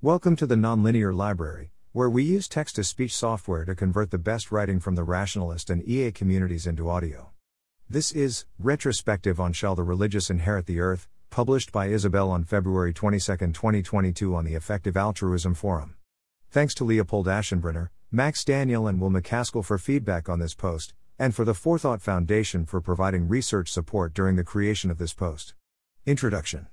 Welcome to the Nonlinear Library, where we use text to speech software to convert the best writing from the rationalist and EA communities into audio. This is Retrospective on Shall the Religious Inherit the Earth, published by Isabel on February 22, 2022, on the Effective Altruism Forum. Thanks to Leopold Aschenbrenner, Max Daniel, and Will MacAskill for feedback on this post, and for the Forethought Foundation for providing research support during the creation of this post. Introduction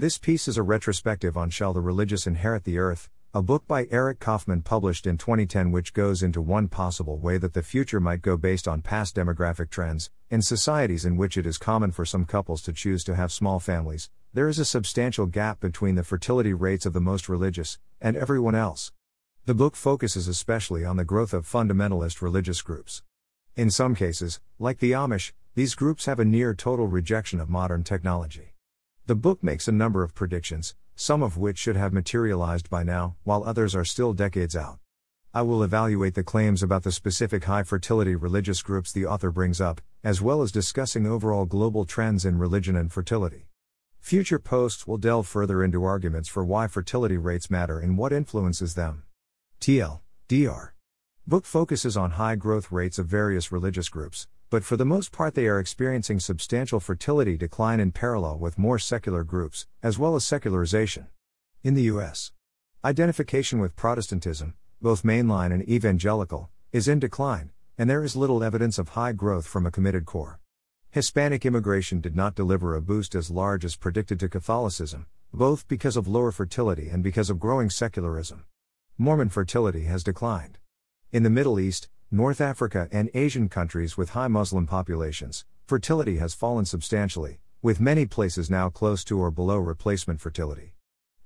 This piece is a retrospective on Shall the Religious Inherit the Earth, a book by Eric Kaufmann published in 2010 which goes into one possible way that the future might go based on past demographic trends. In societies in which it is common for some couples to choose to have small families, there is a substantial gap between the fertility rates of the most religious and everyone else. The book focuses especially on the growth of fundamentalist religious groups. In some cases, like the Amish, these groups have a near total rejection of modern technology. The book makes a number of predictions, some of which should have materialized by now, while others are still decades out. I will evaluate the claims about the specific high fertility religious groups the author brings up, as well as discussing overall global trends in religion and fertility. Future posts will delve further into arguments for why fertility rates matter and what influences them. TL, DR. Book focuses on high growth rates of various religious groups, but for the most part they are experiencing substantial fertility decline in parallel with more secular groups, as well as secularization. In the US, identification with Protestantism, both mainline and evangelical, is in decline, and there is little evidence of high growth from a committed core. Hispanic immigration did not deliver a boost as large as predicted to Catholicism, both because of lower fertility and because of growing secularism. Mormon fertility has declined. In the Middle East, North Africa, and Asian countries with high Muslim populations, fertility has fallen substantially, with many places now close to or below replacement fertility.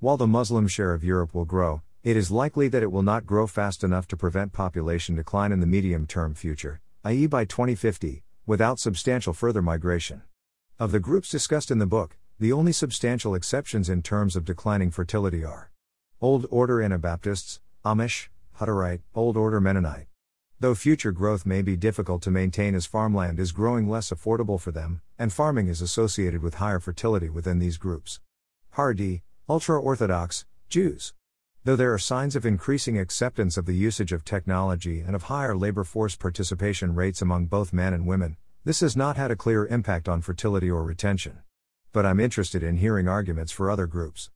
While the Muslim share of Europe will grow, it is likely that it will not grow fast enough to prevent population decline in the medium term future, i.e., by 2050, without substantial further migration. Of the groups discussed in the book, the only substantial exceptions in terms of declining fertility are Old Order Anabaptists, Amish, Hutterite, Old Order Mennonite. Though future growth may be difficult to maintain as farmland is growing less affordable for them, and farming is associated with higher fertility within these groups. Haredi, ultra Orthodox, Jews. Though there are signs of increasing acceptance of the usage of technology and of higher labor force participation rates among both men and women, this has not had a clear impact on fertility or retention. But I'm interested in hearing arguments for other groups.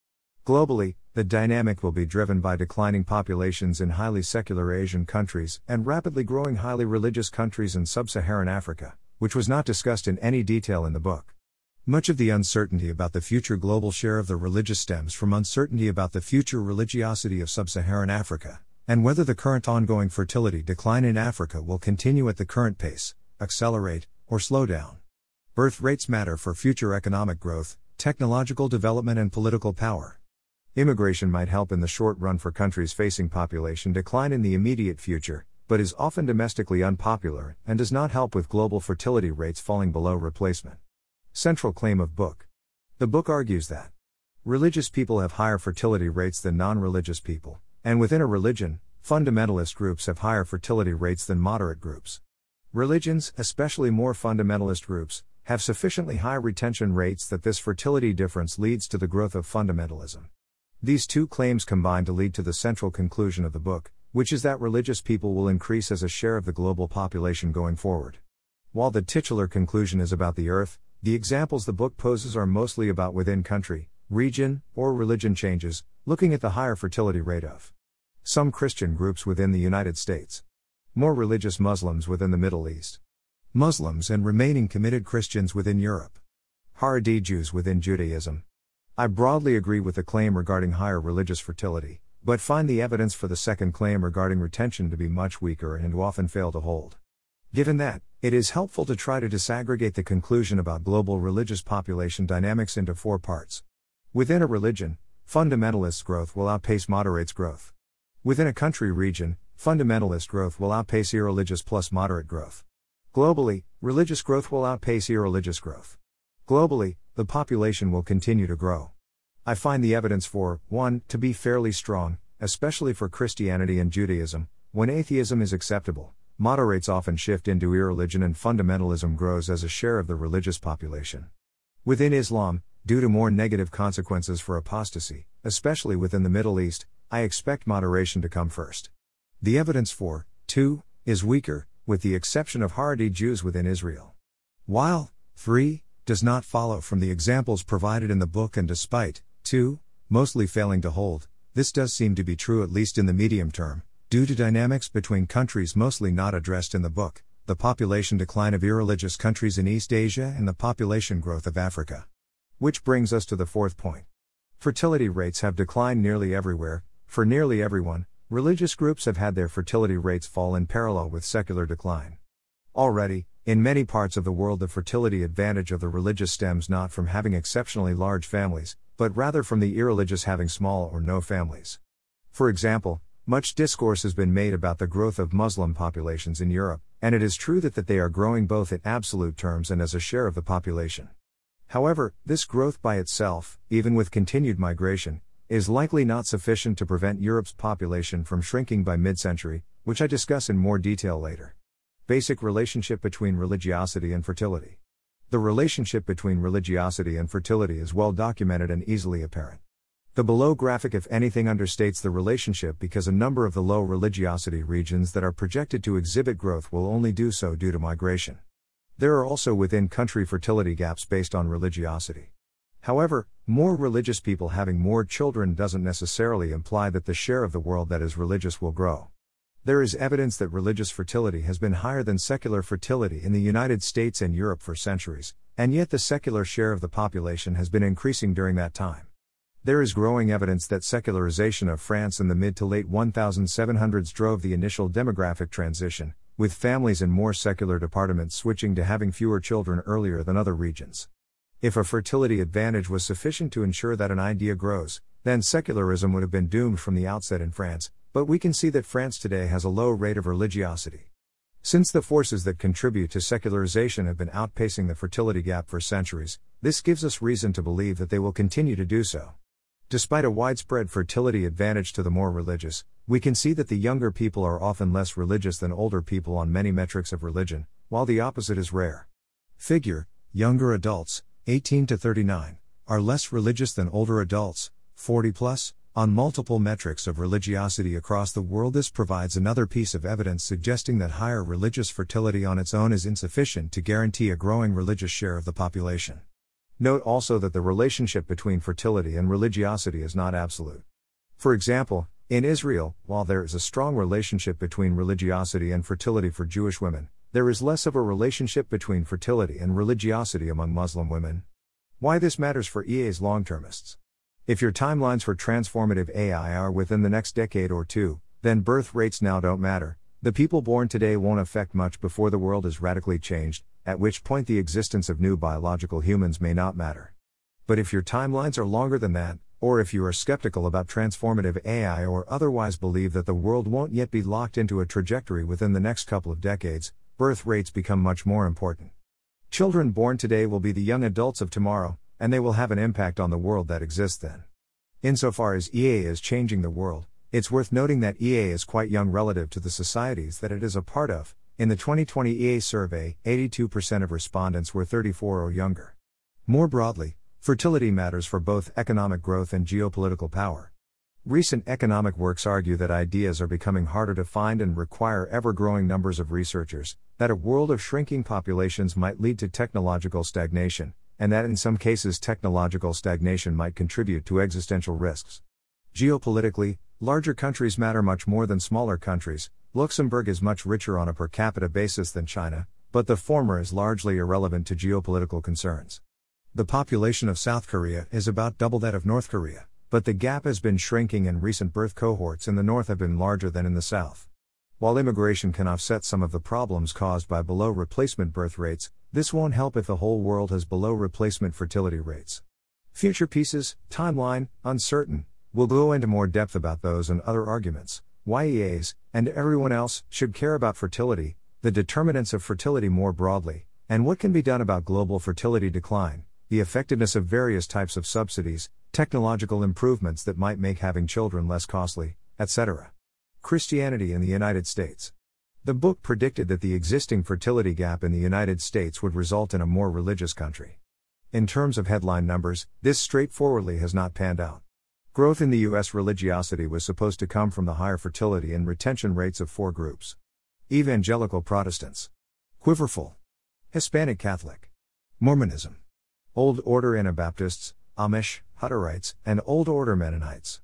Globally, the dynamic will be driven by declining populations in highly secular Asian countries and rapidly growing highly religious countries in sub Saharan Africa, which was not discussed in any detail in the book. Much of the uncertainty about the future global share of the religious stems from uncertainty about the future religiosity of sub Saharan Africa, and whether the current ongoing fertility decline in Africa will continue at the current pace, accelerate, or slow down. Birth rates matter for future economic growth, technological development, and political power. Immigration might help in the short run for countries facing population decline in the immediate future, but is often domestically unpopular and does not help with global fertility rates falling below replacement. Central claim of book. The book argues that religious people have higher fertility rates than non-religious people, and within a religion, fundamentalist groups have higher fertility rates than moderate groups. Religions, especially more fundamentalist groups, have sufficiently high retention rates that this fertility difference leads to the growth of fundamentalism. These two claims combine to lead to the central conclusion of the book, which is that religious people will increase as a share of the global population going forward. While the titular conclusion is about the earth, the examples the book poses are mostly about within country, region, or religion changes, looking at the higher fertility rate of some Christian groups within the United States, more religious Muslims within the Middle East, Muslims and remaining committed Christians within Europe, Haredi Jews within Judaism, I broadly agree with the claim regarding higher religious fertility, but find the evidence for the second claim regarding retention to be much weaker and to often fail to hold. Given that, it is helpful to try to disaggregate the conclusion about global religious population dynamics into four parts. Within a religion, fundamentalist growth will outpace moderates growth. Within a country region, fundamentalist growth will outpace irreligious plus moderate growth. Globally, religious growth will outpace irreligious growth. Globally, the population will continue to grow. I find the evidence for 1. to be fairly strong, especially for Christianity and Judaism, when atheism is acceptable. Moderates often shift into irreligion and fundamentalism grows as a share of the religious population. Within Islam, due to more negative consequences for apostasy, especially within the Middle East, I expect moderation to come first. The evidence for, 2, is weaker, with the exception of Haredi Jews within Israel. While, 3, does not follow from the examples provided in the book and despite, 2, mostly failing to hold, this does seem to be true at least in the medium term, due to dynamics between countries mostly not addressed in the book, the population decline of irreligious countries in East Asia and the population growth of Africa. Which brings us to the fourth point. Fertility rates have declined nearly everywhere, for nearly everyone, religious groups have had their fertility rates fall in parallel with secular decline. Already, in many parts of the world, the fertility advantage of the religious stems not from having exceptionally large families, but rather from the irreligious having small or no families. For example, much discourse has been made about the growth of Muslim populations in Europe, and it is true that, that they are growing both in absolute terms and as a share of the population. However, this growth by itself, even with continued migration, is likely not sufficient to prevent Europe's population from shrinking by mid century, which I discuss in more detail later. Basic relationship between religiosity and fertility. The relationship between religiosity and fertility is well documented and easily apparent. The below graphic, if anything, understates the relationship because a number of the low religiosity regions that are projected to exhibit growth will only do so due to migration. There are also within country fertility gaps based on religiosity. However, more religious people having more children doesn't necessarily imply that the share of the world that is religious will grow. There is evidence that religious fertility has been higher than secular fertility in the United States and Europe for centuries, and yet the secular share of the population has been increasing during that time. There is growing evidence that secularization of France in the mid to late 1700s drove the initial demographic transition, with families in more secular departments switching to having fewer children earlier than other regions. If a fertility advantage was sufficient to ensure that an idea grows, then secularism would have been doomed from the outset in France, but we can see that France today has a low rate of religiosity. Since the forces that contribute to secularization have been outpacing the fertility gap for centuries, this gives us reason to believe that they will continue to do so. Despite a widespread fertility advantage to the more religious, we can see that the younger people are often less religious than older people on many metrics of religion, while the opposite is rare. Figure Younger adults, 18 to 39, are less religious than older adults, 40 plus, on multiple metrics of religiosity across the world. This provides another piece of evidence suggesting that higher religious fertility on its own is insufficient to guarantee a growing religious share of the population. Note also that the relationship between fertility and religiosity is not absolute. For example, in Israel, while there is a strong relationship between religiosity and fertility for Jewish women, there is less of a relationship between fertility and religiosity among Muslim women. Why this matters for EA's long termists. If your timelines for transformative AI are within the next decade or two, then birth rates now don't matter. The people born today won't affect much before the world is radically changed, at which point the existence of new biological humans may not matter. But if your timelines are longer than that, or if you are skeptical about transformative AI or otherwise believe that the world won't yet be locked into a trajectory within the next couple of decades, birth rates become much more important. Children born today will be the young adults of tomorrow, and they will have an impact on the world that exists then. Insofar as EA is changing the world, it's worth noting that EA is quite young relative to the societies that it is a part of, in the 2020 EA survey, 82% of respondents were 34 or younger. More broadly, fertility matters for both economic growth and geopolitical power. Recent economic works argue that ideas are becoming harder to find and require ever growing numbers of researchers, that a world of shrinking populations might lead to technological stagnation, and that in some cases technological stagnation might contribute to existential risks. Geopolitically, larger countries matter much more than smaller countries, Luxembourg is much richer on a per capita basis than China, but the former is largely irrelevant to geopolitical concerns. The population of South Korea is about double that of North Korea, but the gap has been shrinking and recent birth cohorts in the north have been larger than in the south. While immigration can offset some of the problems caused by below replacement birth rates, this won't help if the whole world has below replacement fertility rates. Future pieces, timeline, uncertain. We'll go into more depth about those and other arguments. YEAs, and everyone else, should care about fertility, the determinants of fertility more broadly, and what can be done about global fertility decline, the effectiveness of various types of subsidies, technological improvements that might make having children less costly, etc. Christianity in the United States. The book predicted that the existing fertility gap in the United States would result in a more religious country. In terms of headline numbers, this straightforwardly has not panned out. Growth in the U.S. religiosity was supposed to come from the higher fertility and retention rates of four groups Evangelical Protestants, Quiverful, Hispanic Catholic, Mormonism, Old Order Anabaptists, Amish, Hutterites, and Old Order Mennonites.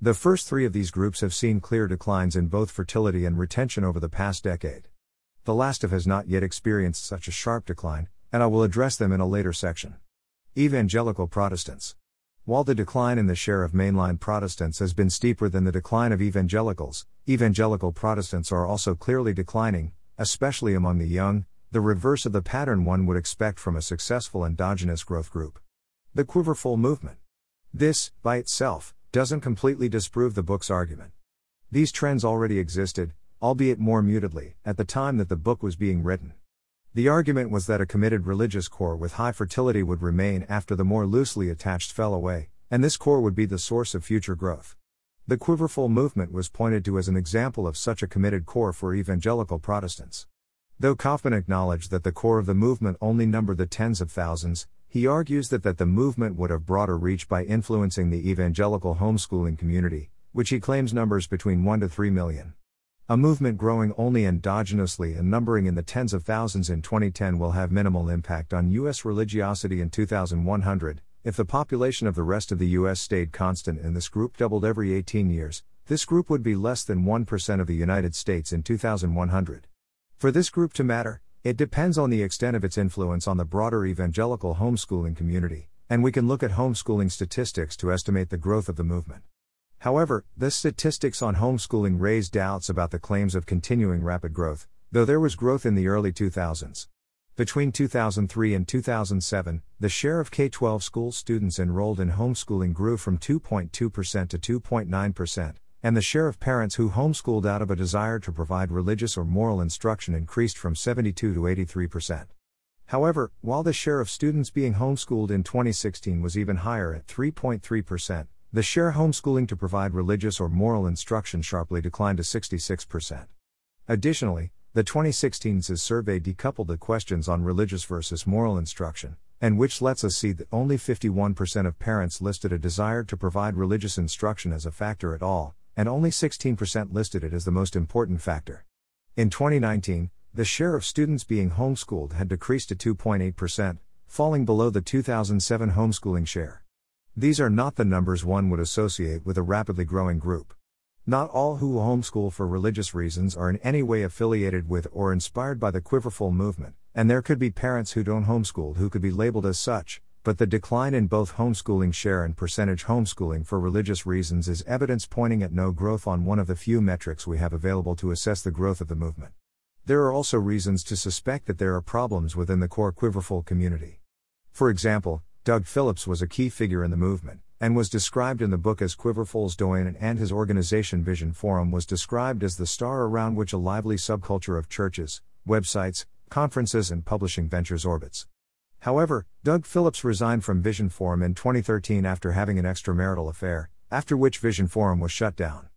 The first three of these groups have seen clear declines in both fertility and retention over the past decade. The last of has not yet experienced such a sharp decline, and I will address them in a later section. Evangelical Protestants. While the decline in the share of mainline Protestants has been steeper than the decline of evangelicals, evangelical Protestants are also clearly declining, especially among the young, the reverse of the pattern one would expect from a successful endogenous growth group. The Quiverful movement. This, by itself, doesn't completely disprove the book's argument. These trends already existed, albeit more mutedly, at the time that the book was being written. The argument was that a committed religious core with high fertility would remain after the more loosely attached fell away, and this core would be the source of future growth. The Quiverful movement was pointed to as an example of such a committed core for evangelical Protestants. Though Kaufmann acknowledged that the core of the movement only numbered the tens of thousands, he argues that, that the movement would have broader reach by influencing the evangelical homeschooling community, which he claims numbers between 1 to 3 million. A movement growing only endogenously and numbering in the tens of thousands in 2010 will have minimal impact on U.S. religiosity in 2100. If the population of the rest of the U.S. stayed constant and this group doubled every 18 years, this group would be less than 1% of the United States in 2100. For this group to matter, it depends on the extent of its influence on the broader evangelical homeschooling community, and we can look at homeschooling statistics to estimate the growth of the movement. However, the statistics on homeschooling raise doubts about the claims of continuing rapid growth, though there was growth in the early 2000s. Between 2003 and 2007, the share of K 12 school students enrolled in homeschooling grew from 2.2% to 2.9%, and the share of parents who homeschooled out of a desire to provide religious or moral instruction increased from 72 to 83%. However, while the share of students being homeschooled in 2016 was even higher at 3.3%, the share homeschooling to provide religious or moral instruction sharply declined to 66%. Additionally, the 2016 CIS survey decoupled the questions on religious versus moral instruction, and which lets us see that only 51% of parents listed a desire to provide religious instruction as a factor at all, and only 16% listed it as the most important factor. In 2019, the share of students being homeschooled had decreased to 2.8%, falling below the 2007 homeschooling share. These are not the numbers one would associate with a rapidly growing group. Not all who homeschool for religious reasons are in any way affiliated with or inspired by the Quiverful movement, and there could be parents who don't homeschool who could be labeled as such, but the decline in both homeschooling share and percentage homeschooling for religious reasons is evidence pointing at no growth on one of the few metrics we have available to assess the growth of the movement. There are also reasons to suspect that there are problems within the core Quiverful community. For example, Doug Phillips was a key figure in the movement, and was described in the book as Quiverful's doyen, and his organization Vision Forum was described as the star around which a lively subculture of churches, websites, conferences, and publishing ventures orbits. However, Doug Phillips resigned from Vision Forum in 2013 after having an extramarital affair, after which Vision Forum was shut down.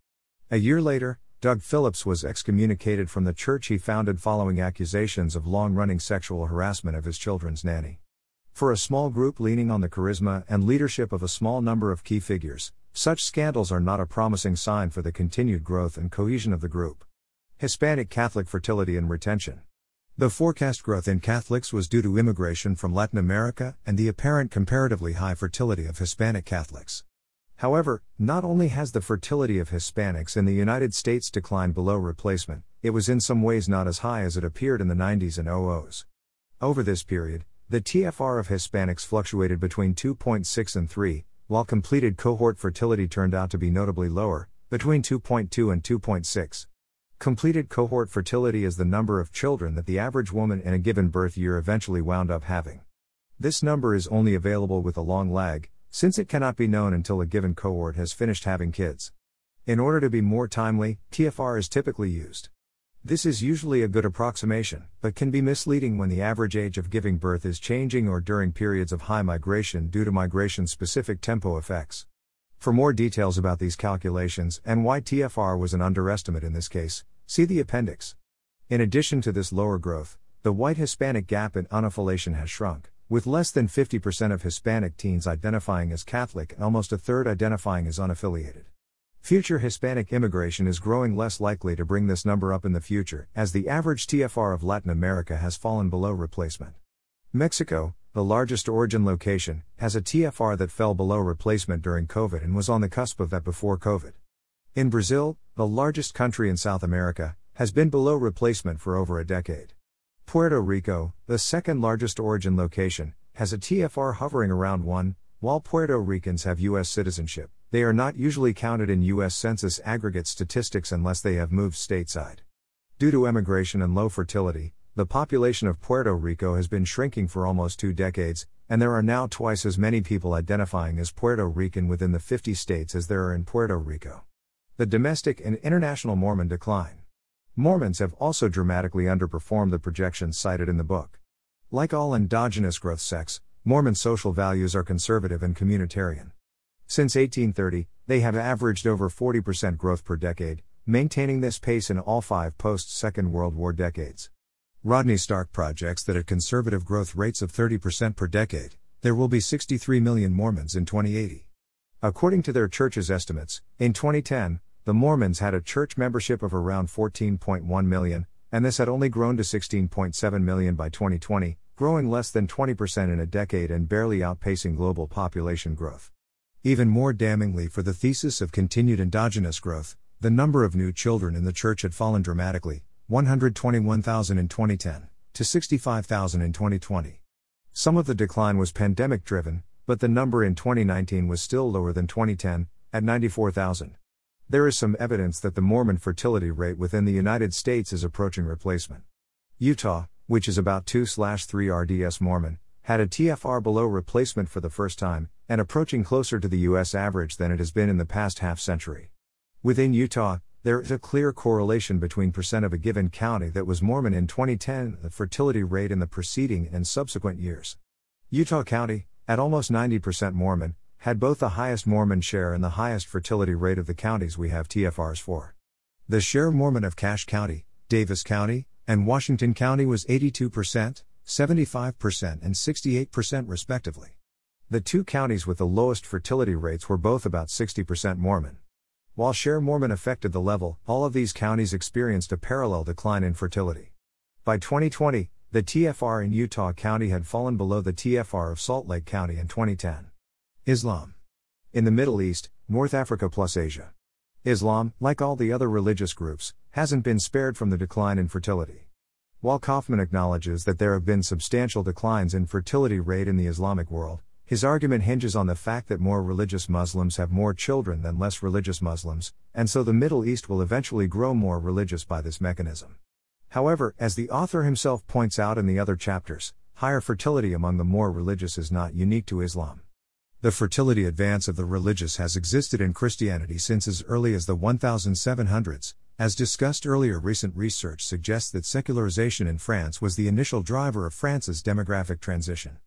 A year later, Doug Phillips was excommunicated from the church he founded following accusations of long running sexual harassment of his children's nanny. For a small group leaning on the charisma and leadership of a small number of key figures, such scandals are not a promising sign for the continued growth and cohesion of the group. Hispanic Catholic fertility and retention. The forecast growth in Catholics was due to immigration from Latin America and the apparent comparatively high fertility of Hispanic Catholics. However, not only has the fertility of Hispanics in the United States declined below replacement, it was in some ways not as high as it appeared in the 90s and 00s. Over this period, the TFR of Hispanics fluctuated between 2.6 and 3, while completed cohort fertility turned out to be notably lower, between 2.2 and 2.6. Completed cohort fertility is the number of children that the average woman in a given birth year eventually wound up having. This number is only available with a long lag, since it cannot be known until a given cohort has finished having kids. In order to be more timely, TFR is typically used. This is usually a good approximation, but can be misleading when the average age of giving birth is changing or during periods of high migration due to migration specific tempo effects. For more details about these calculations and why TFR was an underestimate in this case, see the appendix. In addition to this lower growth, the white Hispanic gap in unoffulation has shrunk, with less than 50% of Hispanic teens identifying as Catholic and almost a third identifying as unaffiliated. Future Hispanic immigration is growing less likely to bring this number up in the future, as the average TFR of Latin America has fallen below replacement. Mexico, the largest origin location, has a TFR that fell below replacement during COVID and was on the cusp of that before COVID. In Brazil, the largest country in South America, has been below replacement for over a decade. Puerto Rico, the second largest origin location, has a TFR hovering around 1, while Puerto Ricans have U.S. citizenship. They are not usually counted in U.S. Census aggregate statistics unless they have moved stateside. Due to emigration and low fertility, the population of Puerto Rico has been shrinking for almost two decades, and there are now twice as many people identifying as Puerto Rican within the 50 states as there are in Puerto Rico. The domestic and international Mormon decline. Mormons have also dramatically underperformed the projections cited in the book. Like all endogenous growth sects, Mormon social values are conservative and communitarian. Since 1830, they have averaged over 40% growth per decade, maintaining this pace in all five post Second World War decades. Rodney Stark projects that at conservative growth rates of 30% per decade, there will be 63 million Mormons in 2080. According to their church's estimates, in 2010, the Mormons had a church membership of around 14.1 million, and this had only grown to 16.7 million by 2020, growing less than 20% in a decade and barely outpacing global population growth. Even more damningly for the thesis of continued endogenous growth, the number of new children in the church had fallen dramatically 121,000 in 2010 to 65,000 in 2020. Some of the decline was pandemic driven, but the number in 2019 was still lower than 2010, at 94,000. There is some evidence that the Mormon fertility rate within the United States is approaching replacement. Utah, which is about 2 3 RDS Mormon, had a TFR below replacement for the first time, and approaching closer to the U.S. average than it has been in the past half century. Within Utah, there is a clear correlation between percent of a given county that was Mormon in 2010 and the fertility rate in the preceding and subsequent years. Utah County, at almost 90% Mormon, had both the highest Mormon share and the highest fertility rate of the counties we have TFRs for. The share Mormon of Cache County, Davis County, and Washington County was 82%, 75%, and 68% respectively. The two counties with the lowest fertility rates were both about 60% Mormon. While share Mormon affected the level, all of these counties experienced a parallel decline in fertility. By 2020, the TFR in Utah County had fallen below the TFR of Salt Lake County in 2010. Islam. In the Middle East, North Africa plus Asia. Islam, like all the other religious groups, hasn't been spared from the decline in fertility. While Kaufmann acknowledges that there have been substantial declines in fertility rate in the Islamic world, his argument hinges on the fact that more religious Muslims have more children than less religious Muslims, and so the Middle East will eventually grow more religious by this mechanism. However, as the author himself points out in the other chapters, higher fertility among the more religious is not unique to Islam. The fertility advance of the religious has existed in Christianity since as early as the 1700s, as discussed earlier, recent research suggests that secularization in France was the initial driver of France's demographic transition.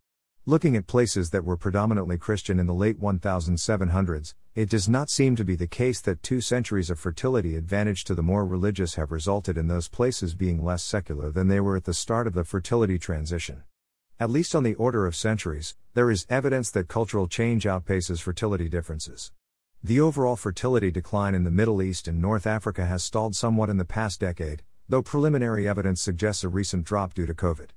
Looking at places that were predominantly Christian in the late 1700s, it does not seem to be the case that two centuries of fertility advantage to the more religious have resulted in those places being less secular than they were at the start of the fertility transition. At least on the order of centuries, there is evidence that cultural change outpaces fertility differences. The overall fertility decline in the Middle East and North Africa has stalled somewhat in the past decade, though preliminary evidence suggests a recent drop due to COVID.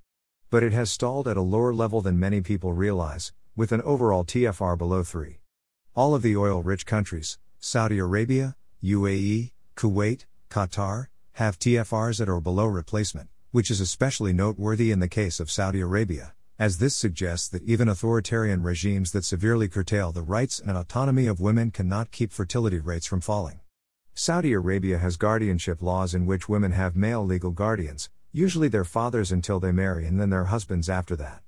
But it has stalled at a lower level than many people realize, with an overall TFR below 3. All of the oil rich countries, Saudi Arabia, UAE, Kuwait, Qatar, have TFRs at or below replacement, which is especially noteworthy in the case of Saudi Arabia as this suggests that even authoritarian regimes that severely curtail the rights and autonomy of women cannot keep fertility rates from falling. Saudi Arabia has guardianship laws in which women have male legal guardians, usually their fathers until they marry and then their husbands after that.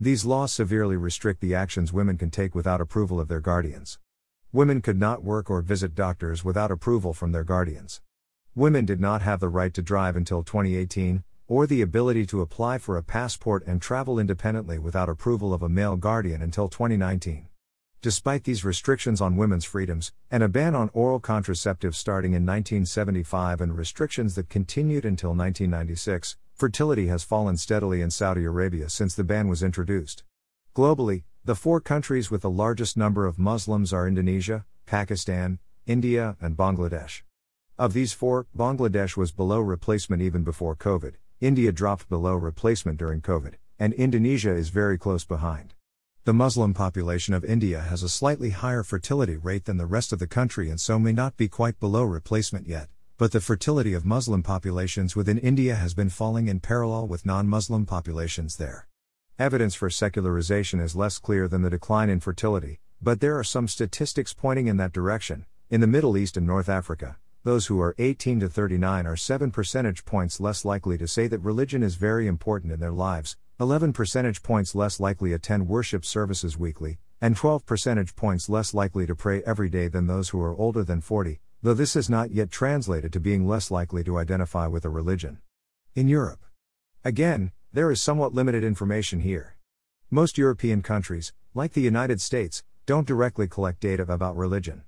These laws severely restrict the actions women can take without approval of their guardians. Women could not work or visit doctors without approval from their guardians. Women did not have the right to drive until 2018, or the ability to apply for a passport and travel independently without approval of a male guardian until 2019. Despite these restrictions on women's freedoms, and a ban on oral contraceptives starting in 1975 and restrictions that continued until 1996, fertility has fallen steadily in Saudi Arabia since the ban was introduced. Globally, the four countries with the largest number of Muslims are Indonesia, Pakistan, India, and Bangladesh. Of these four, Bangladesh was below replacement even before COVID, India dropped below replacement during COVID, and Indonesia is very close behind. The Muslim population of India has a slightly higher fertility rate than the rest of the country and so may not be quite below replacement yet, but the fertility of Muslim populations within India has been falling in parallel with non Muslim populations there. Evidence for secularization is less clear than the decline in fertility, but there are some statistics pointing in that direction. In the Middle East and North Africa, those who are 18 to 39 are 7 percentage points less likely to say that religion is very important in their lives, 11 percentage points less likely to attend worship services weekly, and 12 percentage points less likely to pray every day than those who are older than 40, though this has not yet translated to being less likely to identify with a religion. In Europe. Again, there is somewhat limited information here. Most European countries, like the United States, don't directly collect data about religion.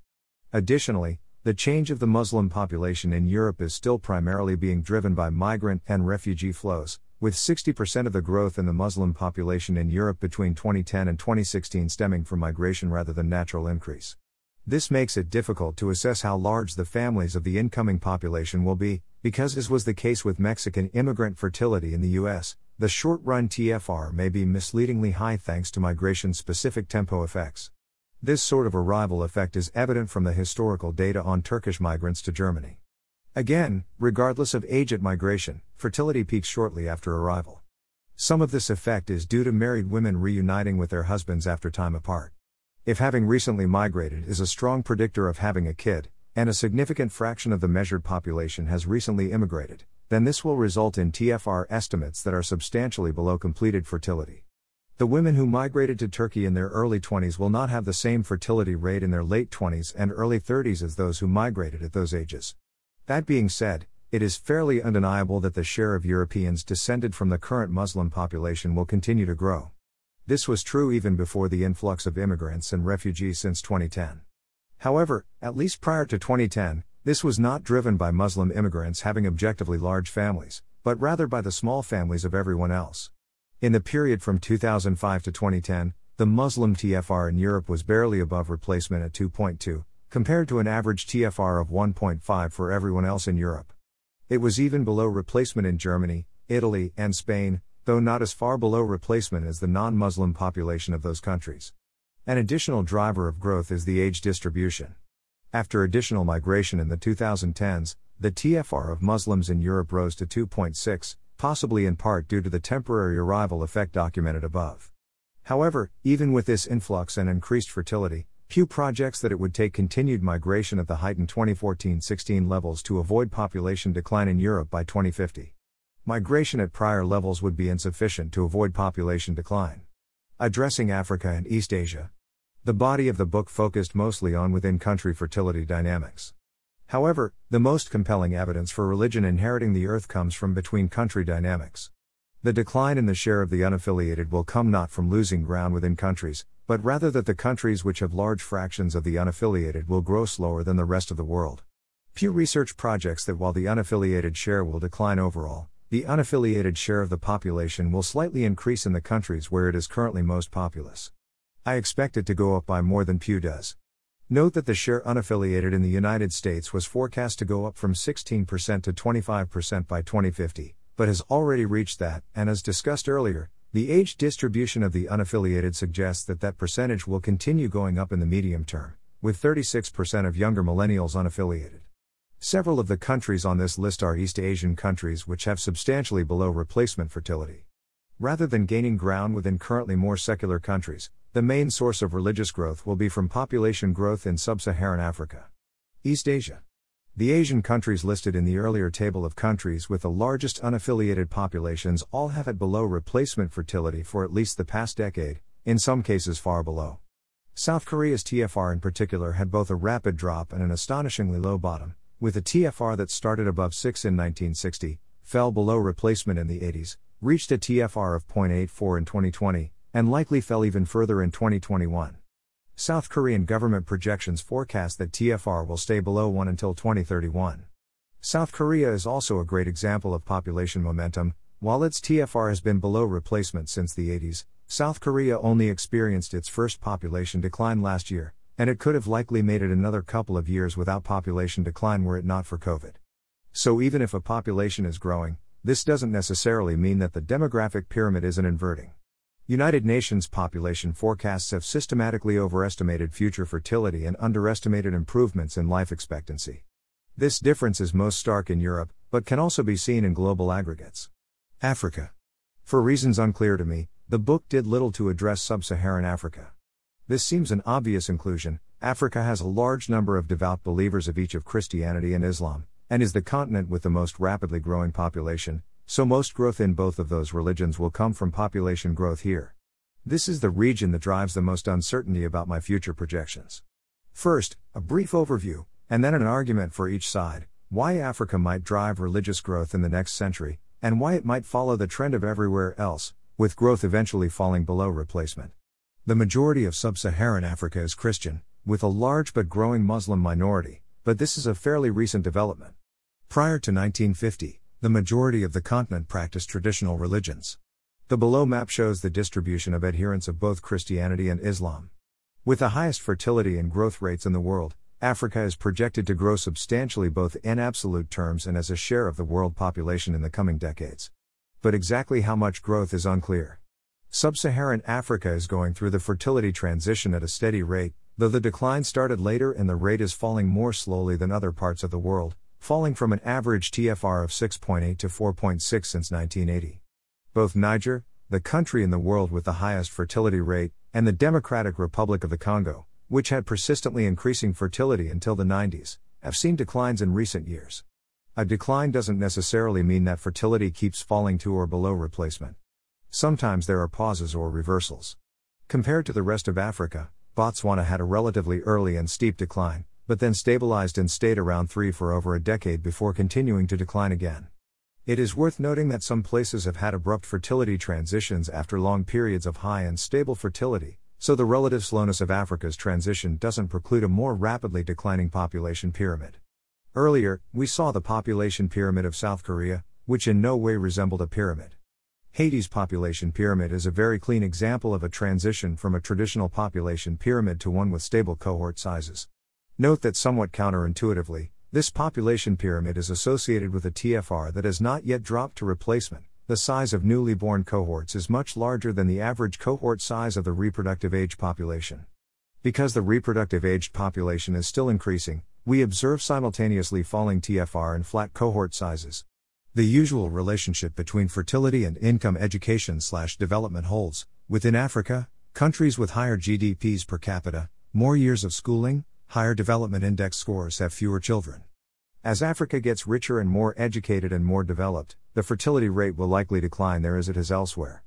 Additionally, the change of the Muslim population in Europe is still primarily being driven by migrant and refugee flows, with 60% of the growth in the Muslim population in Europe between 2010 and 2016 stemming from migration rather than natural increase. This makes it difficult to assess how large the families of the incoming population will be, because as was the case with Mexican immigrant fertility in the US, the short run TFR may be misleadingly high thanks to migration specific tempo effects. This sort of arrival effect is evident from the historical data on Turkish migrants to Germany. Again, regardless of age at migration, fertility peaks shortly after arrival. Some of this effect is due to married women reuniting with their husbands after time apart. If having recently migrated is a strong predictor of having a kid, and a significant fraction of the measured population has recently immigrated, then this will result in TFR estimates that are substantially below completed fertility. The women who migrated to Turkey in their early 20s will not have the same fertility rate in their late 20s and early 30s as those who migrated at those ages. That being said, it is fairly undeniable that the share of Europeans descended from the current Muslim population will continue to grow. This was true even before the influx of immigrants and refugees since 2010. However, at least prior to 2010, this was not driven by Muslim immigrants having objectively large families, but rather by the small families of everyone else. In the period from 2005 to 2010, the Muslim TFR in Europe was barely above replacement at 2.2, compared to an average TFR of 1.5 for everyone else in Europe. It was even below replacement in Germany, Italy, and Spain, though not as far below replacement as the non Muslim population of those countries. An additional driver of growth is the age distribution. After additional migration in the 2010s, the TFR of Muslims in Europe rose to 2.6, possibly in part due to the temporary arrival effect documented above. However, even with this influx and increased fertility, Pew projects that it would take continued migration at the heightened 2014 16 levels to avoid population decline in Europe by 2050. Migration at prior levels would be insufficient to avoid population decline. Addressing Africa and East Asia. The body of the book focused mostly on within country fertility dynamics. However, the most compelling evidence for religion inheriting the earth comes from between country dynamics. The decline in the share of the unaffiliated will come not from losing ground within countries, but rather that the countries which have large fractions of the unaffiliated will grow slower than the rest of the world. Pew Research projects that while the unaffiliated share will decline overall, the unaffiliated share of the population will slightly increase in the countries where it is currently most populous. I expect it to go up by more than Pew does. Note that the share unaffiliated in the United States was forecast to go up from 16% to 25% by 2050, but has already reached that, and as discussed earlier, the age distribution of the unaffiliated suggests that that percentage will continue going up in the medium term, with 36% of younger millennials unaffiliated. Several of the countries on this list are East Asian countries which have substantially below replacement fertility. Rather than gaining ground within currently more secular countries, the main source of religious growth will be from population growth in sub Saharan Africa. East Asia. The Asian countries listed in the earlier table of countries with the largest unaffiliated populations all have it below replacement fertility for at least the past decade, in some cases far below. South Korea's TFR in particular had both a rapid drop and an astonishingly low bottom, with a TFR that started above 6 in 1960, fell below replacement in the 80s, reached a TFR of 0.84 in 2020, and likely fell even further in 2021. South Korean government projections forecast that TFR will stay below 1 until 2031. South Korea is also a great example of population momentum. While its TFR has been below replacement since the 80s, South Korea only experienced its first population decline last year, and it could have likely made it another couple of years without population decline were it not for COVID. So, even if a population is growing, this doesn't necessarily mean that the demographic pyramid isn't inverting. United Nations population forecasts have systematically overestimated future fertility and underestimated improvements in life expectancy. This difference is most stark in Europe, but can also be seen in global aggregates. Africa. For reasons unclear to me, the book did little to address sub Saharan Africa. This seems an obvious inclusion. Africa has a large number of devout believers of each of Christianity and Islam, and is the continent with the most rapidly growing population, so most growth in both of those religions will come from population growth here. This is the region that drives the most uncertainty about my future projections. First, a brief overview, and then an argument for each side why Africa might drive religious growth in the next century, and why it might follow the trend of everywhere else, with growth eventually falling below replacement. The majority of sub Saharan Africa is Christian, with a large but growing Muslim minority, but this is a fairly recent development. Prior to 1950, the majority of the continent practice traditional religions. The below map shows the distribution of adherents of both Christianity and Islam. With the highest fertility and growth rates in the world, Africa is projected to grow substantially both in absolute terms and as a share of the world population in the coming decades. But exactly how much growth is unclear. Sub Saharan Africa is going through the fertility transition at a steady rate, though the decline started later and the rate is falling more slowly than other parts of the world, falling from an average TFR of 6.8 to 4.6 since 1980. Both Niger, the country in the world with the highest fertility rate, and the Democratic Republic of the Congo, which had persistently increasing fertility until the 90s, have seen declines in recent years. A decline doesn't necessarily mean that fertility keeps falling to or below replacement. Sometimes there are pauses or reversals. Compared to the rest of Africa, Botswana had a relatively early and steep decline, but then stabilized and stayed around 3 for over a decade before continuing to decline again. It is worth noting that some places have had abrupt fertility transitions after long periods of high and stable fertility, so the relative slowness of Africa's transition doesn't preclude a more rapidly declining population pyramid. Earlier, we saw the population pyramid of South Korea, which in no way resembled a pyramid. Haiti's population pyramid is a very clean example of a transition from a traditional population pyramid to one with stable cohort sizes. Note that somewhat counterintuitively, this population pyramid is associated with a TFR that has not yet dropped to replacement. The size of newly born cohorts is much larger than the average cohort size of the reproductive age population. Because the reproductive aged population is still increasing, we observe simultaneously falling TFR and flat cohort sizes. The usual relationship between fertility and income education slash development holds. Within Africa, countries with higher GDPs per capita, more years of schooling, higher development index scores have fewer children. As Africa gets richer and more educated and more developed, the fertility rate will likely decline there as it has elsewhere.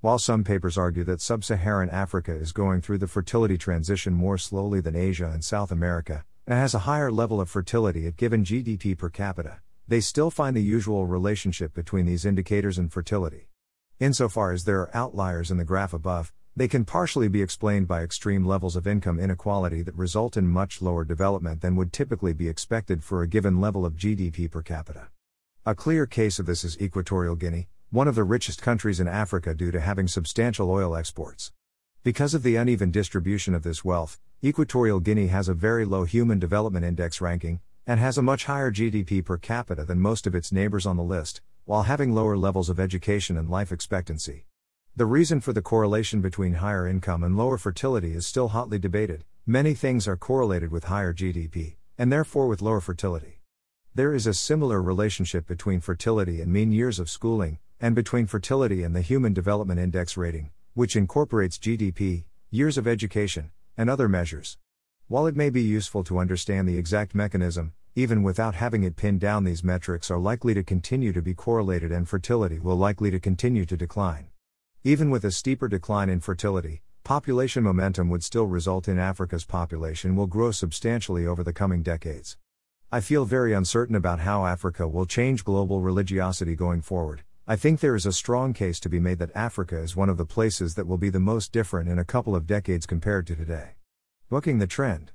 While some papers argue that sub Saharan Africa is going through the fertility transition more slowly than Asia and South America, and has a higher level of fertility at given GDP per capita, they still find the usual relationship between these indicators and fertility. Insofar as there are outliers in the graph above, they can partially be explained by extreme levels of income inequality that result in much lower development than would typically be expected for a given level of GDP per capita. A clear case of this is Equatorial Guinea, one of the richest countries in Africa due to having substantial oil exports. Because of the uneven distribution of this wealth, Equatorial Guinea has a very low Human Development Index ranking, and has a much higher GDP per capita than most of its neighbors on the list, while having lower levels of education and life expectancy. The reason for the correlation between higher income and lower fertility is still hotly debated. Many things are correlated with higher GDP, and therefore with lower fertility. There is a similar relationship between fertility and mean years of schooling, and between fertility and the Human Development Index rating, which incorporates GDP, years of education, and other measures. While it may be useful to understand the exact mechanism, even without having it pinned down, these metrics are likely to continue to be correlated and fertility will likely to continue to decline. Even with a steeper decline in fertility, population momentum would still result in Africa's population will grow substantially over the coming decades. I feel very uncertain about how Africa will change global religiosity going forward. I think there is a strong case to be made that Africa is one of the places that will be the most different in a couple of decades compared to today. Booking the trend.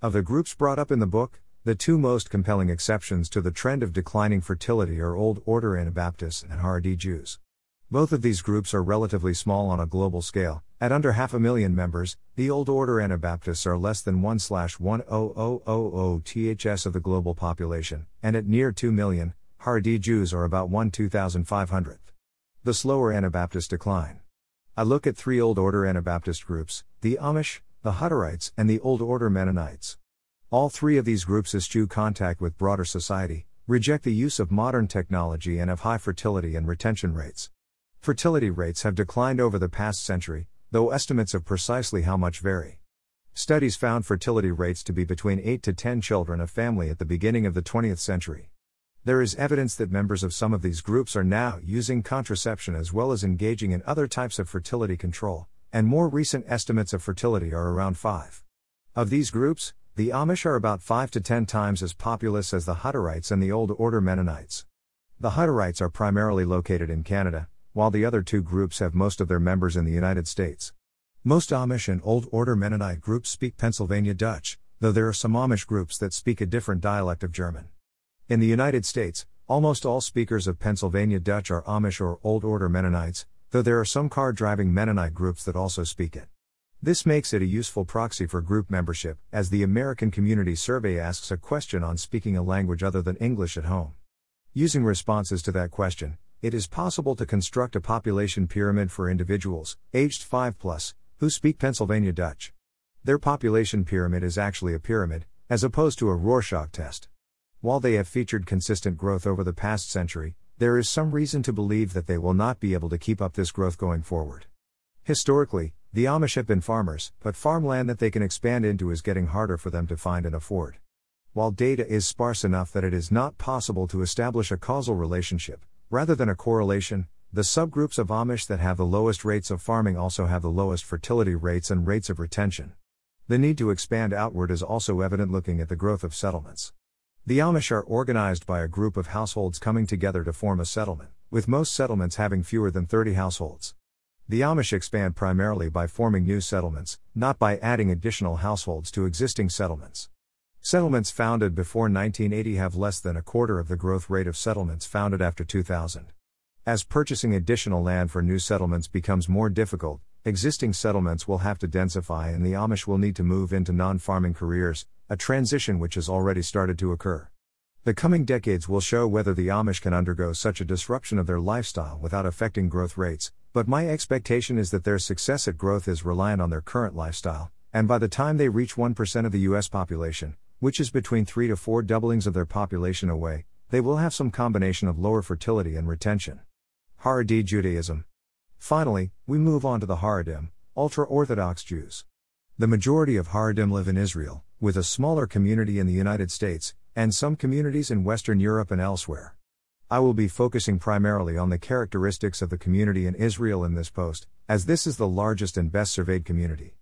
Of the groups brought up in the book, the two most compelling exceptions to the trend of declining fertility are Old Order Anabaptists and Haredi Jews. Both of these groups are relatively small on a global scale. At under half a million members, the Old Order Anabaptists are less than 1 10000 THS of the global population, and at near 2 million, Haredi Jews are about 1 2500th. The slower Anabaptist decline. I look at three Old Order Anabaptist groups the Amish, the Hutterites, and the Old Order Mennonites. All three of these groups eschew contact with broader society, reject the use of modern technology, and have high fertility and retention rates. Fertility rates have declined over the past century, though estimates of precisely how much vary. Studies found fertility rates to be between 8 to 10 children a family at the beginning of the 20th century. There is evidence that members of some of these groups are now using contraception as well as engaging in other types of fertility control, and more recent estimates of fertility are around 5. Of these groups, the Amish are about 5 to 10 times as populous as the Hutterites and the Old Order Mennonites. The Hutterites are primarily located in Canada, while the other two groups have most of their members in the United States. Most Amish and Old Order Mennonite groups speak Pennsylvania Dutch, though there are some Amish groups that speak a different dialect of German. In the United States, almost all speakers of Pennsylvania Dutch are Amish or Old Order Mennonites, though there are some car driving Mennonite groups that also speak it. This makes it a useful proxy for group membership, as the American Community Survey asks a question on speaking a language other than English at home. Using responses to that question, it is possible to construct a population pyramid for individuals, aged 5 plus, who speak Pennsylvania Dutch. Their population pyramid is actually a pyramid, as opposed to a Rorschach test. While they have featured consistent growth over the past century, there is some reason to believe that they will not be able to keep up this growth going forward. Historically, the Amish have been farmers, but farmland that they can expand into is getting harder for them to find and afford. While data is sparse enough that it is not possible to establish a causal relationship, rather than a correlation, the subgroups of Amish that have the lowest rates of farming also have the lowest fertility rates and rates of retention. The need to expand outward is also evident looking at the growth of settlements. The Amish are organized by a group of households coming together to form a settlement, with most settlements having fewer than 30 households. The Amish expand primarily by forming new settlements, not by adding additional households to existing settlements. Settlements founded before 1980 have less than a quarter of the growth rate of settlements founded after 2000. As purchasing additional land for new settlements becomes more difficult, existing settlements will have to densify and the Amish will need to move into non farming careers, a transition which has already started to occur. The coming decades will show whether the Amish can undergo such a disruption of their lifestyle without affecting growth rates, but my expectation is that their success at growth is reliant on their current lifestyle, and by the time they reach 1% of the US population, which is between 3 to 4 doublings of their population away, they will have some combination of lower fertility and retention. Haredi Judaism. Finally, we move on to the Haredim, ultra Orthodox Jews. The majority of Haredim live in Israel, with a smaller community in the United States, and some communities in Western Europe and elsewhere. I will be focusing primarily on the characteristics of the community in Israel in this post, as this is the largest and best surveyed community.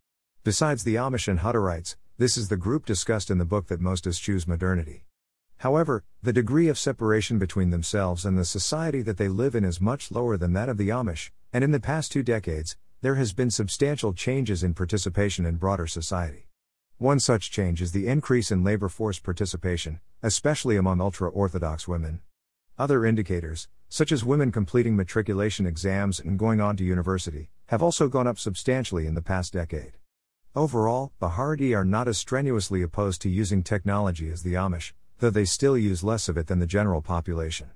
Besides the Amish and Hutterites, this is the group discussed in the book that most eschews modernity. However, the degree of separation between themselves and the society that they live in is much lower than that of the Amish, and in the past two decades, there has been substantial changes in participation in broader society. One such change is the increase in labor force participation, especially among ultra Orthodox women. Other indicators, such as women completing matriculation exams and going on to university, have also gone up substantially in the past decade. Overall, the Haredi are not as strenuously opposed to using technology as the Amish, though they still use less of it than the general population.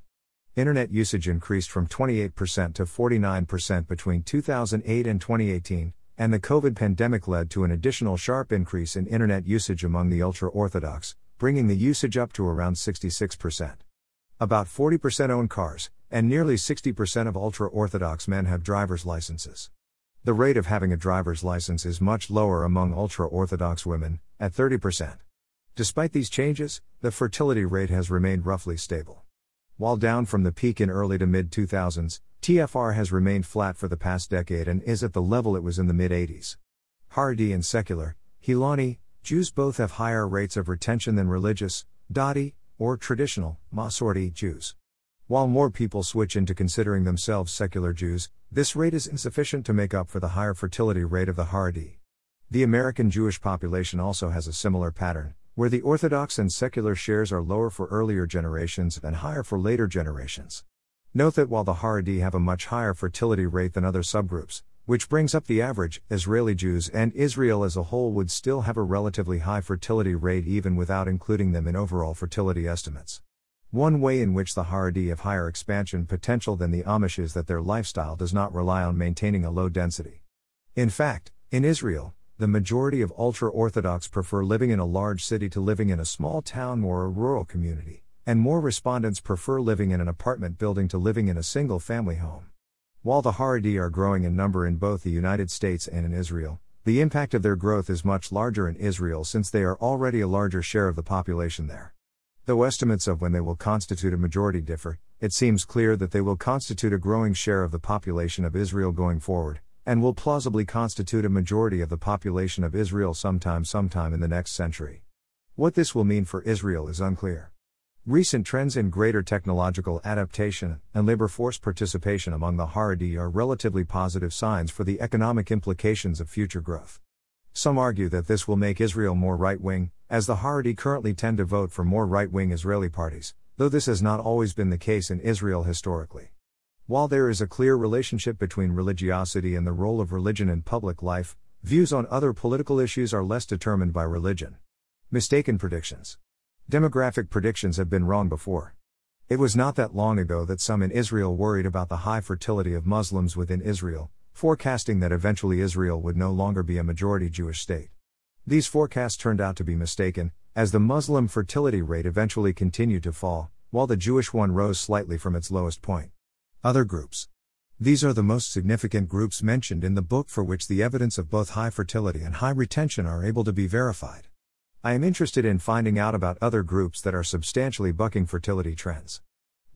Internet usage increased from 28% to 49% between 2008 and 2018, and the COVID pandemic led to an additional sharp increase in internet usage among the ultra Orthodox, bringing the usage up to around 66%. About 40% own cars, and nearly 60% of ultra Orthodox men have driver's licenses. The rate of having a driver's license is much lower among ultra Orthodox women, at 30%. Despite these changes, the fertility rate has remained roughly stable. While down from the peak in early to mid 2000s, TFR has remained flat for the past decade and is at the level it was in the mid 80s. Haredi and secular, Hiloni, Jews both have higher rates of retention than religious, Dati, or traditional, Masorti Jews. While more people switch into considering themselves secular Jews, this rate is insufficient to make up for the higher fertility rate of the Haredi. The American Jewish population also has a similar pattern, where the Orthodox and secular shares are lower for earlier generations and higher for later generations. Note that while the Haredi have a much higher fertility rate than other subgroups, which brings up the average, Israeli Jews and Israel as a whole would still have a relatively high fertility rate even without including them in overall fertility estimates. One way in which the Haredi have higher expansion potential than the Amish is that their lifestyle does not rely on maintaining a low density. In fact, in Israel, the majority of ultra Orthodox prefer living in a large city to living in a small town or a rural community and more respondents prefer living in an apartment building to living in a single family home. While the Haredi are growing in number in both the United States and in Israel, the impact of their growth is much larger in Israel since they are already a larger share of the population there. Though estimates of when they will constitute a majority differ, it seems clear that they will constitute a growing share of the population of Israel going forward, and will plausibly constitute a majority of the population of Israel sometime sometime in the next century. What this will mean for Israel is unclear. Recent trends in greater technological adaptation and labor force participation among the Haredi are relatively positive signs for the economic implications of future growth. Some argue that this will make Israel more right wing, as the Haredi currently tend to vote for more right wing Israeli parties, though this has not always been the case in Israel historically. While there is a clear relationship between religiosity and the role of religion in public life, views on other political issues are less determined by religion. Mistaken predictions. Demographic predictions have been wrong before. It was not that long ago that some in Israel worried about the high fertility of Muslims within Israel, forecasting that eventually Israel would no longer be a majority Jewish state. These forecasts turned out to be mistaken, as the Muslim fertility rate eventually continued to fall, while the Jewish one rose slightly from its lowest point. Other groups. These are the most significant groups mentioned in the book for which the evidence of both high fertility and high retention are able to be verified. I am interested in finding out about other groups that are substantially bucking fertility trends.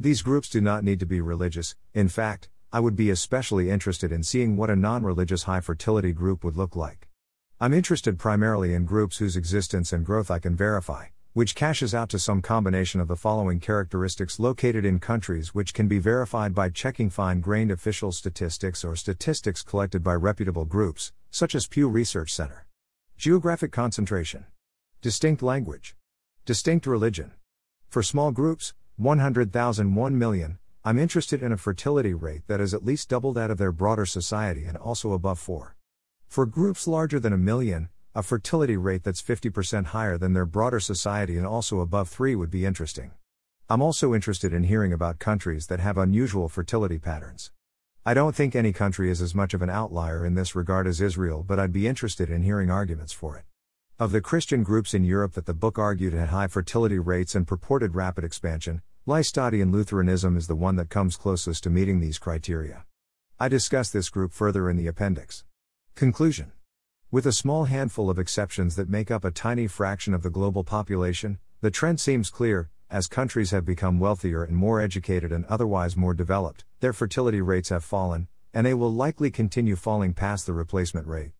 These groups do not need to be religious, in fact, I would be especially interested in seeing what a non religious high fertility group would look like. I'm interested primarily in groups whose existence and growth I can verify, which cashes out to some combination of the following characteristics located in countries which can be verified by checking fine grained official statistics or statistics collected by reputable groups, such as Pew Research Center. Geographic concentration. Distinct language. Distinct religion. For small groups, 100,000 1 million, I'm interested in a fertility rate that is at least double that of their broader society and also above 4. For groups larger than a million, a fertility rate that's 50% higher than their broader society and also above 3 would be interesting. I'm also interested in hearing about countries that have unusual fertility patterns. I don't think any country is as much of an outlier in this regard as Israel, but I'd be interested in hearing arguments for it. Of the Christian groups in Europe that the book argued had high fertility rates and purported rapid expansion, Laestadian Lutheranism is the one that comes closest to meeting these criteria. I discuss this group further in the appendix. Conclusion With a small handful of exceptions that make up a tiny fraction of the global population, the trend seems clear as countries have become wealthier and more educated and otherwise more developed, their fertility rates have fallen, and they will likely continue falling past the replacement rate.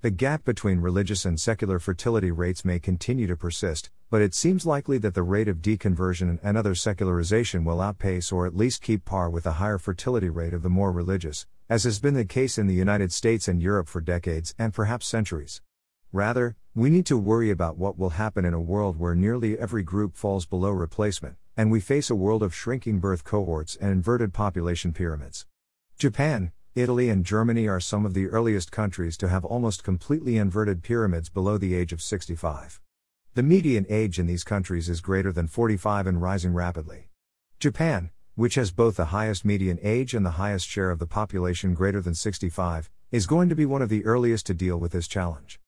The gap between religious and secular fertility rates may continue to persist, but it seems likely that the rate of deconversion and other secularization will outpace or at least keep par with the higher fertility rate of the more religious, as has been the case in the United States and Europe for decades and perhaps centuries. Rather, we need to worry about what will happen in a world where nearly every group falls below replacement, and we face a world of shrinking birth cohorts and inverted population pyramids. Japan, Italy and Germany are some of the earliest countries to have almost completely inverted pyramids below the age of 65. The median age in these countries is greater than 45 and rising rapidly. Japan, which has both the highest median age and the highest share of the population greater than 65, is going to be one of the earliest to deal with this challenge.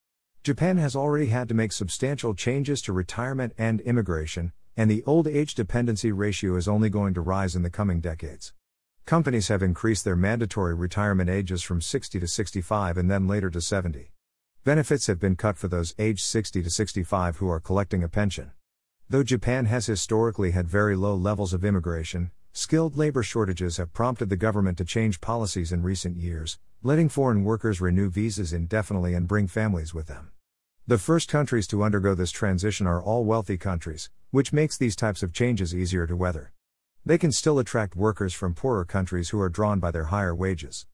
Japan has already had to make substantial changes to retirement and immigration, and the old age dependency ratio is only going to rise in the coming decades. Companies have increased their mandatory retirement ages from 60 to 65 and then later to 70. Benefits have been cut for those aged 60 to 65 who are collecting a pension. Though Japan has historically had very low levels of immigration, skilled labor shortages have prompted the government to change policies in recent years, letting foreign workers renew visas indefinitely and bring families with them. The first countries to undergo this transition are all wealthy countries, which makes these types of changes easier to weather. They can still attract workers from poorer countries who are drawn by their higher wages.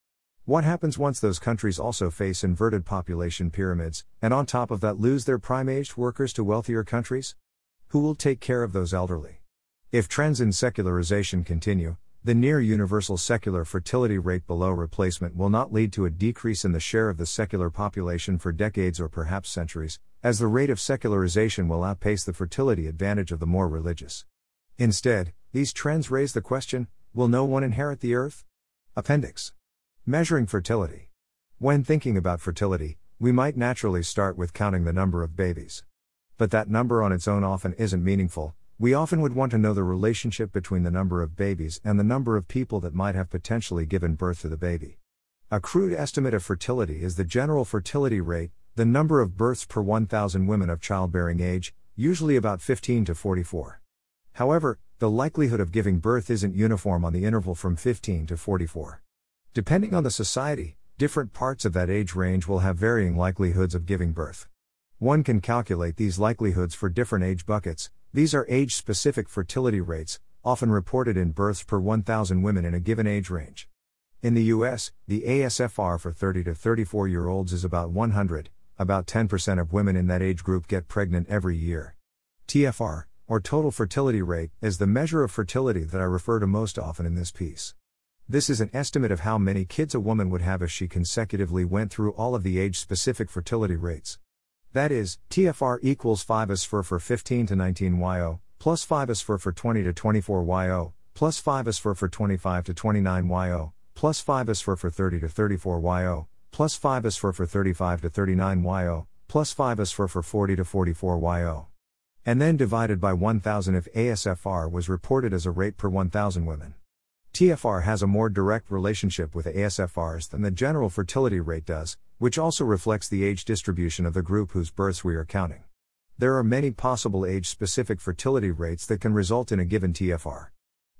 What happens once those countries also face inverted population pyramids, and on top of that lose their prime aged workers to wealthier countries? Who will take care of those elderly? If trends in secularization continue, The near universal secular fertility rate below replacement will not lead to a decrease in the share of the secular population for decades or perhaps centuries, as the rate of secularization will outpace the fertility advantage of the more religious. Instead, these trends raise the question will no one inherit the earth? Appendix Measuring fertility. When thinking about fertility, we might naturally start with counting the number of babies. But that number on its own often isn't meaningful, we often would want to know the relationship between the number of babies and the number of people that might have potentially given birth to the baby. A crude estimate of fertility is the general fertility rate, the number of births per 1,000 women of childbearing age, usually about 15 to 44. However, the likelihood of giving birth isn't uniform on the interval from 15 to 44. Depending on the society, different parts of that age range will have varying likelihoods of giving birth. One can calculate these likelihoods for different age buckets, these are age specific fertility rates, often reported in births per 1,000 women in a given age range. In the US, the ASFR for 30 to 34 year olds is about 100, about 10% of women in that age group get pregnant every year. TFR, or total fertility rate, is the measure of fertility that I refer to most often in this piece. This is an estimate of how many kids a woman would have if she consecutively went through all of the age specific fertility rates. That is, TFR equals 5 as for for 15 to 19 YO, plus 5 as for for 20 to 24 YO, plus 5 as for for 25 to 29 YO, plus 5 as for for 30 to 34 YO, plus 5 as for for 35 to 39 YO, plus 5 as for for 40 to 44 YO. And then divided by 1000 if ASFR was reported as a rate per 1000 women. TFR has a more direct relationship with ASFRs than the general fertility rate does, which also reflects the age distribution of the group whose births we are counting. There are many possible age specific fertility rates that can result in a given TFR.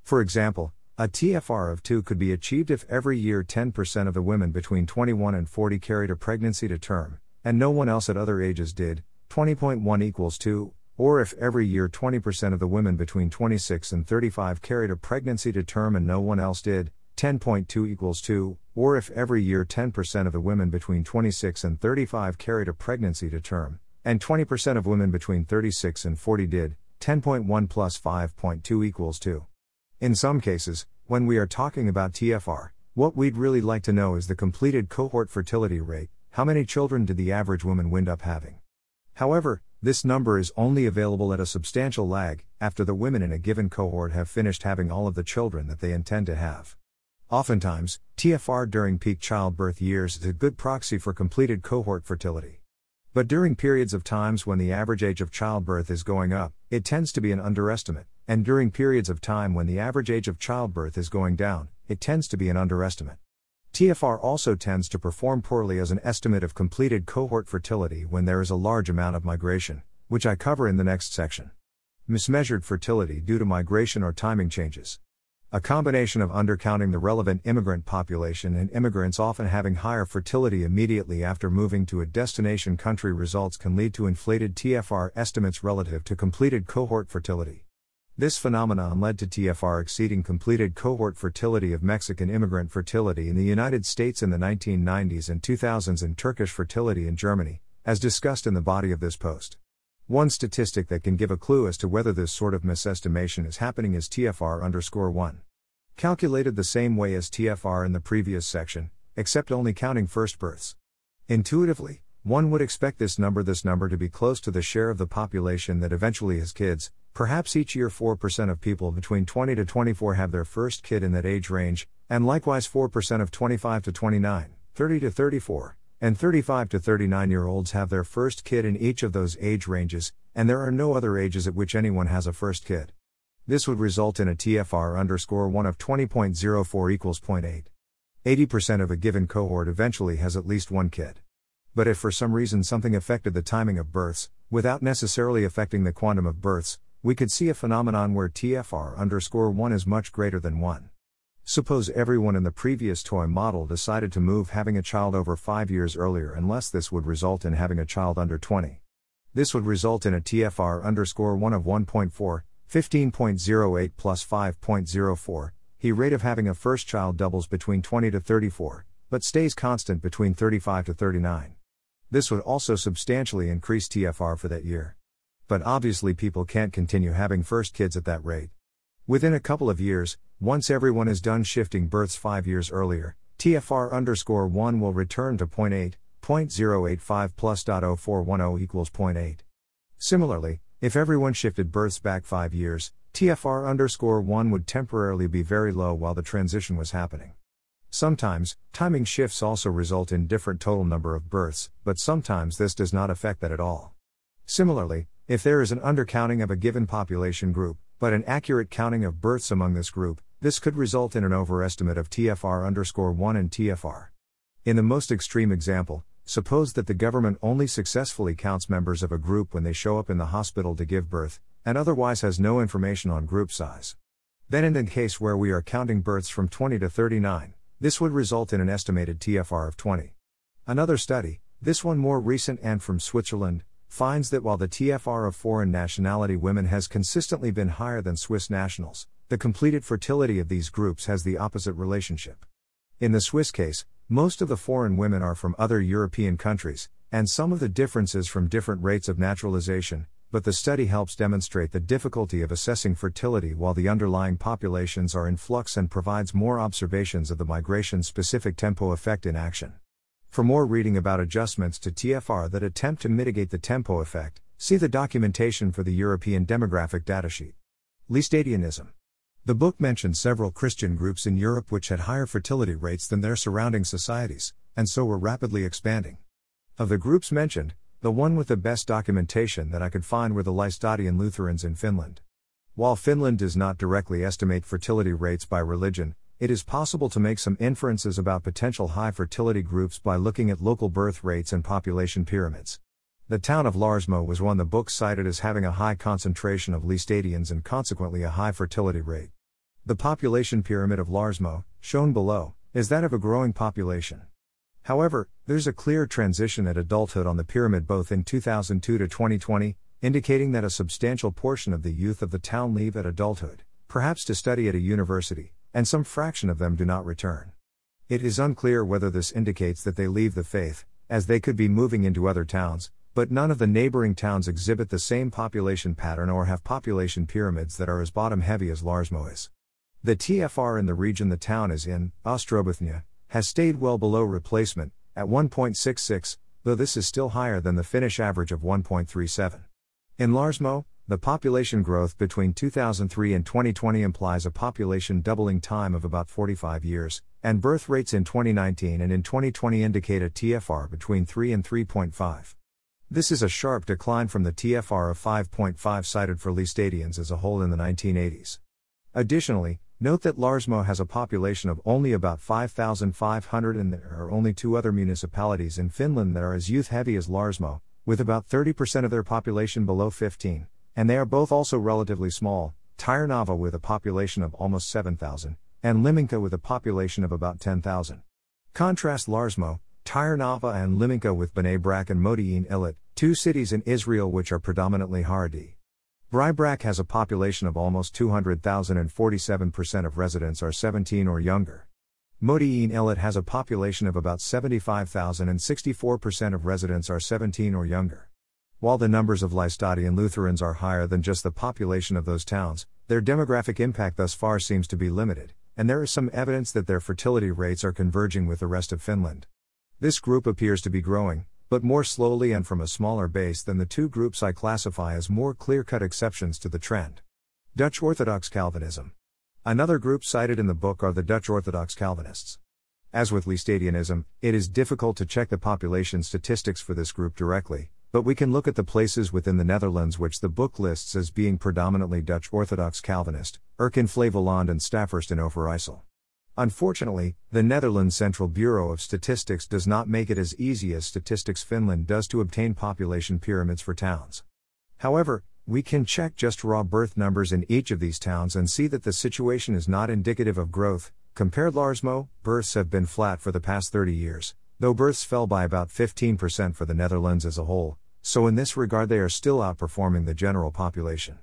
For example, a TFR of 2 could be achieved if every year 10% of the women between 21 and 40 carried a pregnancy to term, and no one else at other ages did, 20.1 equals 2, or if every year 20% of the women between 26 and 35 carried a pregnancy to term and no one else did, 10.2 equals 2, or if every year 10% of the women between 26 and 35 carried a pregnancy to term, and 20% of women between 36 and 40 did, 10.1 plus 5.2 equals 2. In some cases, when we are talking about TFR, what we'd really like to know is the completed cohort fertility rate, how many children did the average woman wind up having? However, this number is only available at a substantial lag, after the women in a given cohort have finished having all of the children that they intend to have. Oftentimes, TFR during peak childbirth years is a good proxy for completed cohort fertility. But during periods of times when the average age of childbirth is going up, it tends to be an underestimate, and during periods of time when the average age of childbirth is going down, it tends to be an underestimate. TFR also tends to perform poorly as an estimate of completed cohort fertility when there is a large amount of migration, which I cover in the next section. Mismeasured fertility due to migration or timing changes. A combination of undercounting the relevant immigrant population and immigrants often having higher fertility immediately after moving to a destination country results can lead to inflated TFR estimates relative to completed cohort fertility. This phenomenon led to TFR exceeding completed cohort fertility of Mexican immigrant fertility in the United States in the 1990s and 2000s and Turkish fertility in Germany, as discussed in the body of this post. One statistic that can give a clue as to whether this sort of misestimation is happening is TFR underscore 1. Calculated the same way as TFR in the previous section, except only counting first births. Intuitively, one would expect this number this number to be close to the share of the population that eventually has kids, Perhaps each year 4% of people between 20 to 24 have their first kid in that age range, and likewise 4% of 25 to 29, 30 to 34, and 35 to 39 year olds have their first kid in each of those age ranges, and there are no other ages at which anyone has a first kid. This would result in a TFR underscore 1 of 20.04 equals 0.8. 80% of a given cohort eventually has at least one kid. But if for some reason something affected the timing of births, without necessarily affecting the quantum of births, we could see a phenomenon where TFR underscore 1 is much greater than 1. Suppose everyone in the previous toy model decided to move having a child over 5 years earlier unless this would result in having a child under 20. This would result in a TFR underscore 1 of 1.4, 15.08 plus 5.04, he rate of having a first child doubles between 20 to 34, but stays constant between 35 to 39. This would also substantially increase TFR for that year. But obviously, people can't continue having first kids at that rate. Within a couple of years, once everyone is done shifting births five years earlier, TFR underscore 1 will return to 0.8, 0.085 plus .0410 equals 0.8. Similarly, if everyone shifted births back five years, TFR underscore 1 would temporarily be very low while the transition was happening. Sometimes, timing shifts also result in different total number of births, but sometimes this does not affect that at all. Similarly, if there is an undercounting of a given population group, but an accurate counting of births among this group, this could result in an overestimate of TFR underscore 1 and TFR. In the most extreme example, suppose that the government only successfully counts members of a group when they show up in the hospital to give birth, and otherwise has no information on group size. Then, in the case where we are counting births from 20 to 39, this would result in an estimated TFR of 20. Another study, this one more recent and from Switzerland, finds that while the TFR of foreign nationality women has consistently been higher than Swiss nationals, the completed fertility of these groups has the opposite relationship. In the Swiss case, most of the foreign women are from other European countries, and some of the differences from different rates of naturalization, but the study helps demonstrate the difficulty of assessing fertility while the underlying populations are in flux and provides more observations of the migration specific tempo effect in action. For more reading about adjustments to TFR that attempt to mitigate the tempo effect, see the documentation for the European demographic datasheet. Laestadianism. The book mentioned several Christian groups in Europe which had higher fertility rates than their surrounding societies, and so were rapidly expanding. Of the groups mentioned, the one with the best documentation that I could find were the Laestadian Lutherans in Finland. While Finland does not directly estimate fertility rates by religion, it is possible to make some inferences about potential high fertility groups by looking at local birth rates and population pyramids. The town of Larsmo was one the book cited as having a high concentration of Laestadians and consequently a high fertility rate. The population pyramid of Larsmo, shown below, is that of a growing population. However, there's a clear transition at adulthood on the pyramid both in 2002 to 2020, indicating that a substantial portion of the youth of the town leave at adulthood, perhaps to study at a university, and some fraction of them do not return. It is unclear whether this indicates that they leave the faith, as they could be moving into other towns, but none of the neighboring towns exhibit the same population pattern or have population pyramids that are as bottom heavy as Larsmo is. The TFR in the region the town is in, Ostrobothnia, has stayed well below replacement, at 1.66, though this is still higher than the Finnish average of 1.37. In Larsmo, the population growth between 2003 and 2020 implies a population doubling time of about 45 years, and birth rates in 2019 and in 2020 indicate a TFR between 3 and 3.5. This is a sharp decline from the TFR of 5.5 cited for Laestadians as a whole in the 1980s. Additionally, Note that Larsmo has a population of only about 5,500 and there are only two other municipalities in Finland that are as youth heavy as Larsmo, with about 30% of their population below 15, and they are both also relatively small, Tyrnava with a population of almost 7,000, and Liminka with a population of about 10,000. Contrast Larsmo, Tyrnava and Liminka with Bnei Brak and Modi'in Illit, two cities in Israel which are predominantly Haredi. Brak has a population of almost 200,000 and 47% of residents are 17 or younger. Modi'in Illit has a population of about 75,000 and 64% of residents are 17 or younger. While the numbers of Laestadian Lutherans are higher than just the population of those towns, their demographic impact thus far seems to be limited, and there is some evidence that their fertility rates are converging with the rest of Finland. This group appears to be growing, but more slowly and from a smaller base than the two groups I classify as more clear cut exceptions to the trend. Dutch Orthodox Calvinism. Another group cited in the book are the Dutch Orthodox Calvinists. As with Laestadianism, it is difficult to check the population statistics for this group directly, but we can look at the places within the Netherlands which the book lists as being predominantly Dutch Orthodox Calvinist, Urk in Flevoland and Staphorst in Overijssel. Unfortunately, the Netherlands Central Bureau of Statistics does not make it as easy as Statistics Finland does to obtain population pyramids for towns. However, we can check just raw birth numbers in each of these towns and see that the situation is not indicative of growth. Compared Larsmo, births have been flat for the past 30 years, though births fell by about 15% for the Netherlands as a whole, so in this regard they are still outperforming the general population.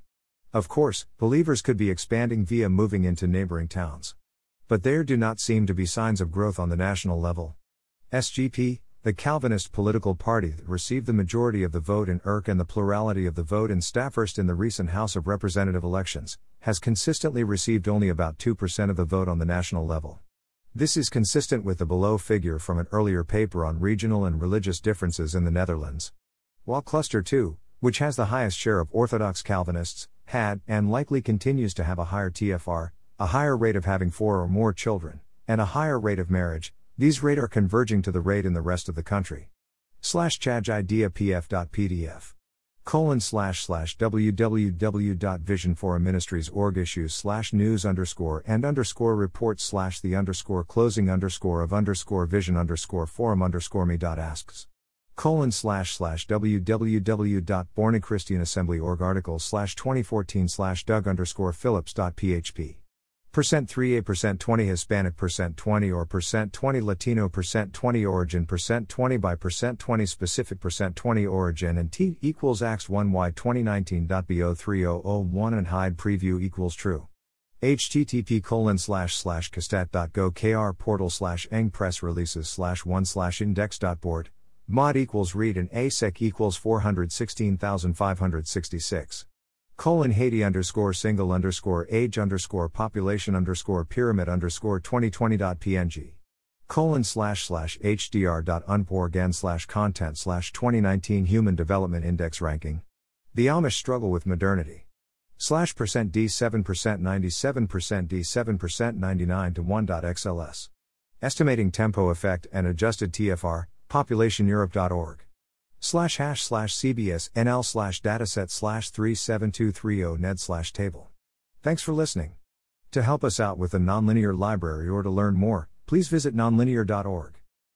Of course, believers could be expanding via moving into neighboring towns. But there do not seem to be signs of growth on the national level. SGP, the Calvinist political party that received the majority of the vote in Urk and the plurality of the vote in Staphorst in the recent House of Representative elections, has consistently received only about 2% of the vote on the national level. This is consistent with the below figure from an earlier paper on regional and religious differences in the Netherlands. While Cluster 2, which has the highest share of Orthodox Calvinists, had, and likely continues to have a higher TFR, a higher rate of having four or more children, and a higher rate of marriage, these rates are converging to the rate in the rest of the country. Slash chaj idea pf.pdf. Colon slash slash www.visionforuministries.org issues slash news underscore and underscore report slash the underscore closing underscore of underscore vision underscore forum underscore me dot asks colon slash slash www.bornachristianassembly.org article slash 2014 slash doug underscore phillips dot php. Percent 3 A percent 20 Hispanic percent 20 or percent 20 Latino percent 20 origin percent 20 by percent 20 specific percent 20 origin and T equals Ax 1 Y 2019.bo3001 and hide preview equals true http colon slash slash castat.go kr portal slash eng press releases slash 1 slash index.board Mod equals read and ASEC equals 416,566. Colon Haiti underscore single underscore age underscore population underscore pyramid underscore 2020.png. Colon slash slash hdr dot hdr.unporg slash content slash 2019 Human Development Index ranking. The Amish struggle with modernity. Slash percent D7 percent 97 percent D7 percent 99 to 1.xls. Estimating tempo effect and adjusted TFR, populationeurope.org. Slash hash slash CBS NL slash dataset slash 37230 ned slash table. Thanks for listening. To help us out with the nonlinear library or to learn more, please visit nonlinear.org.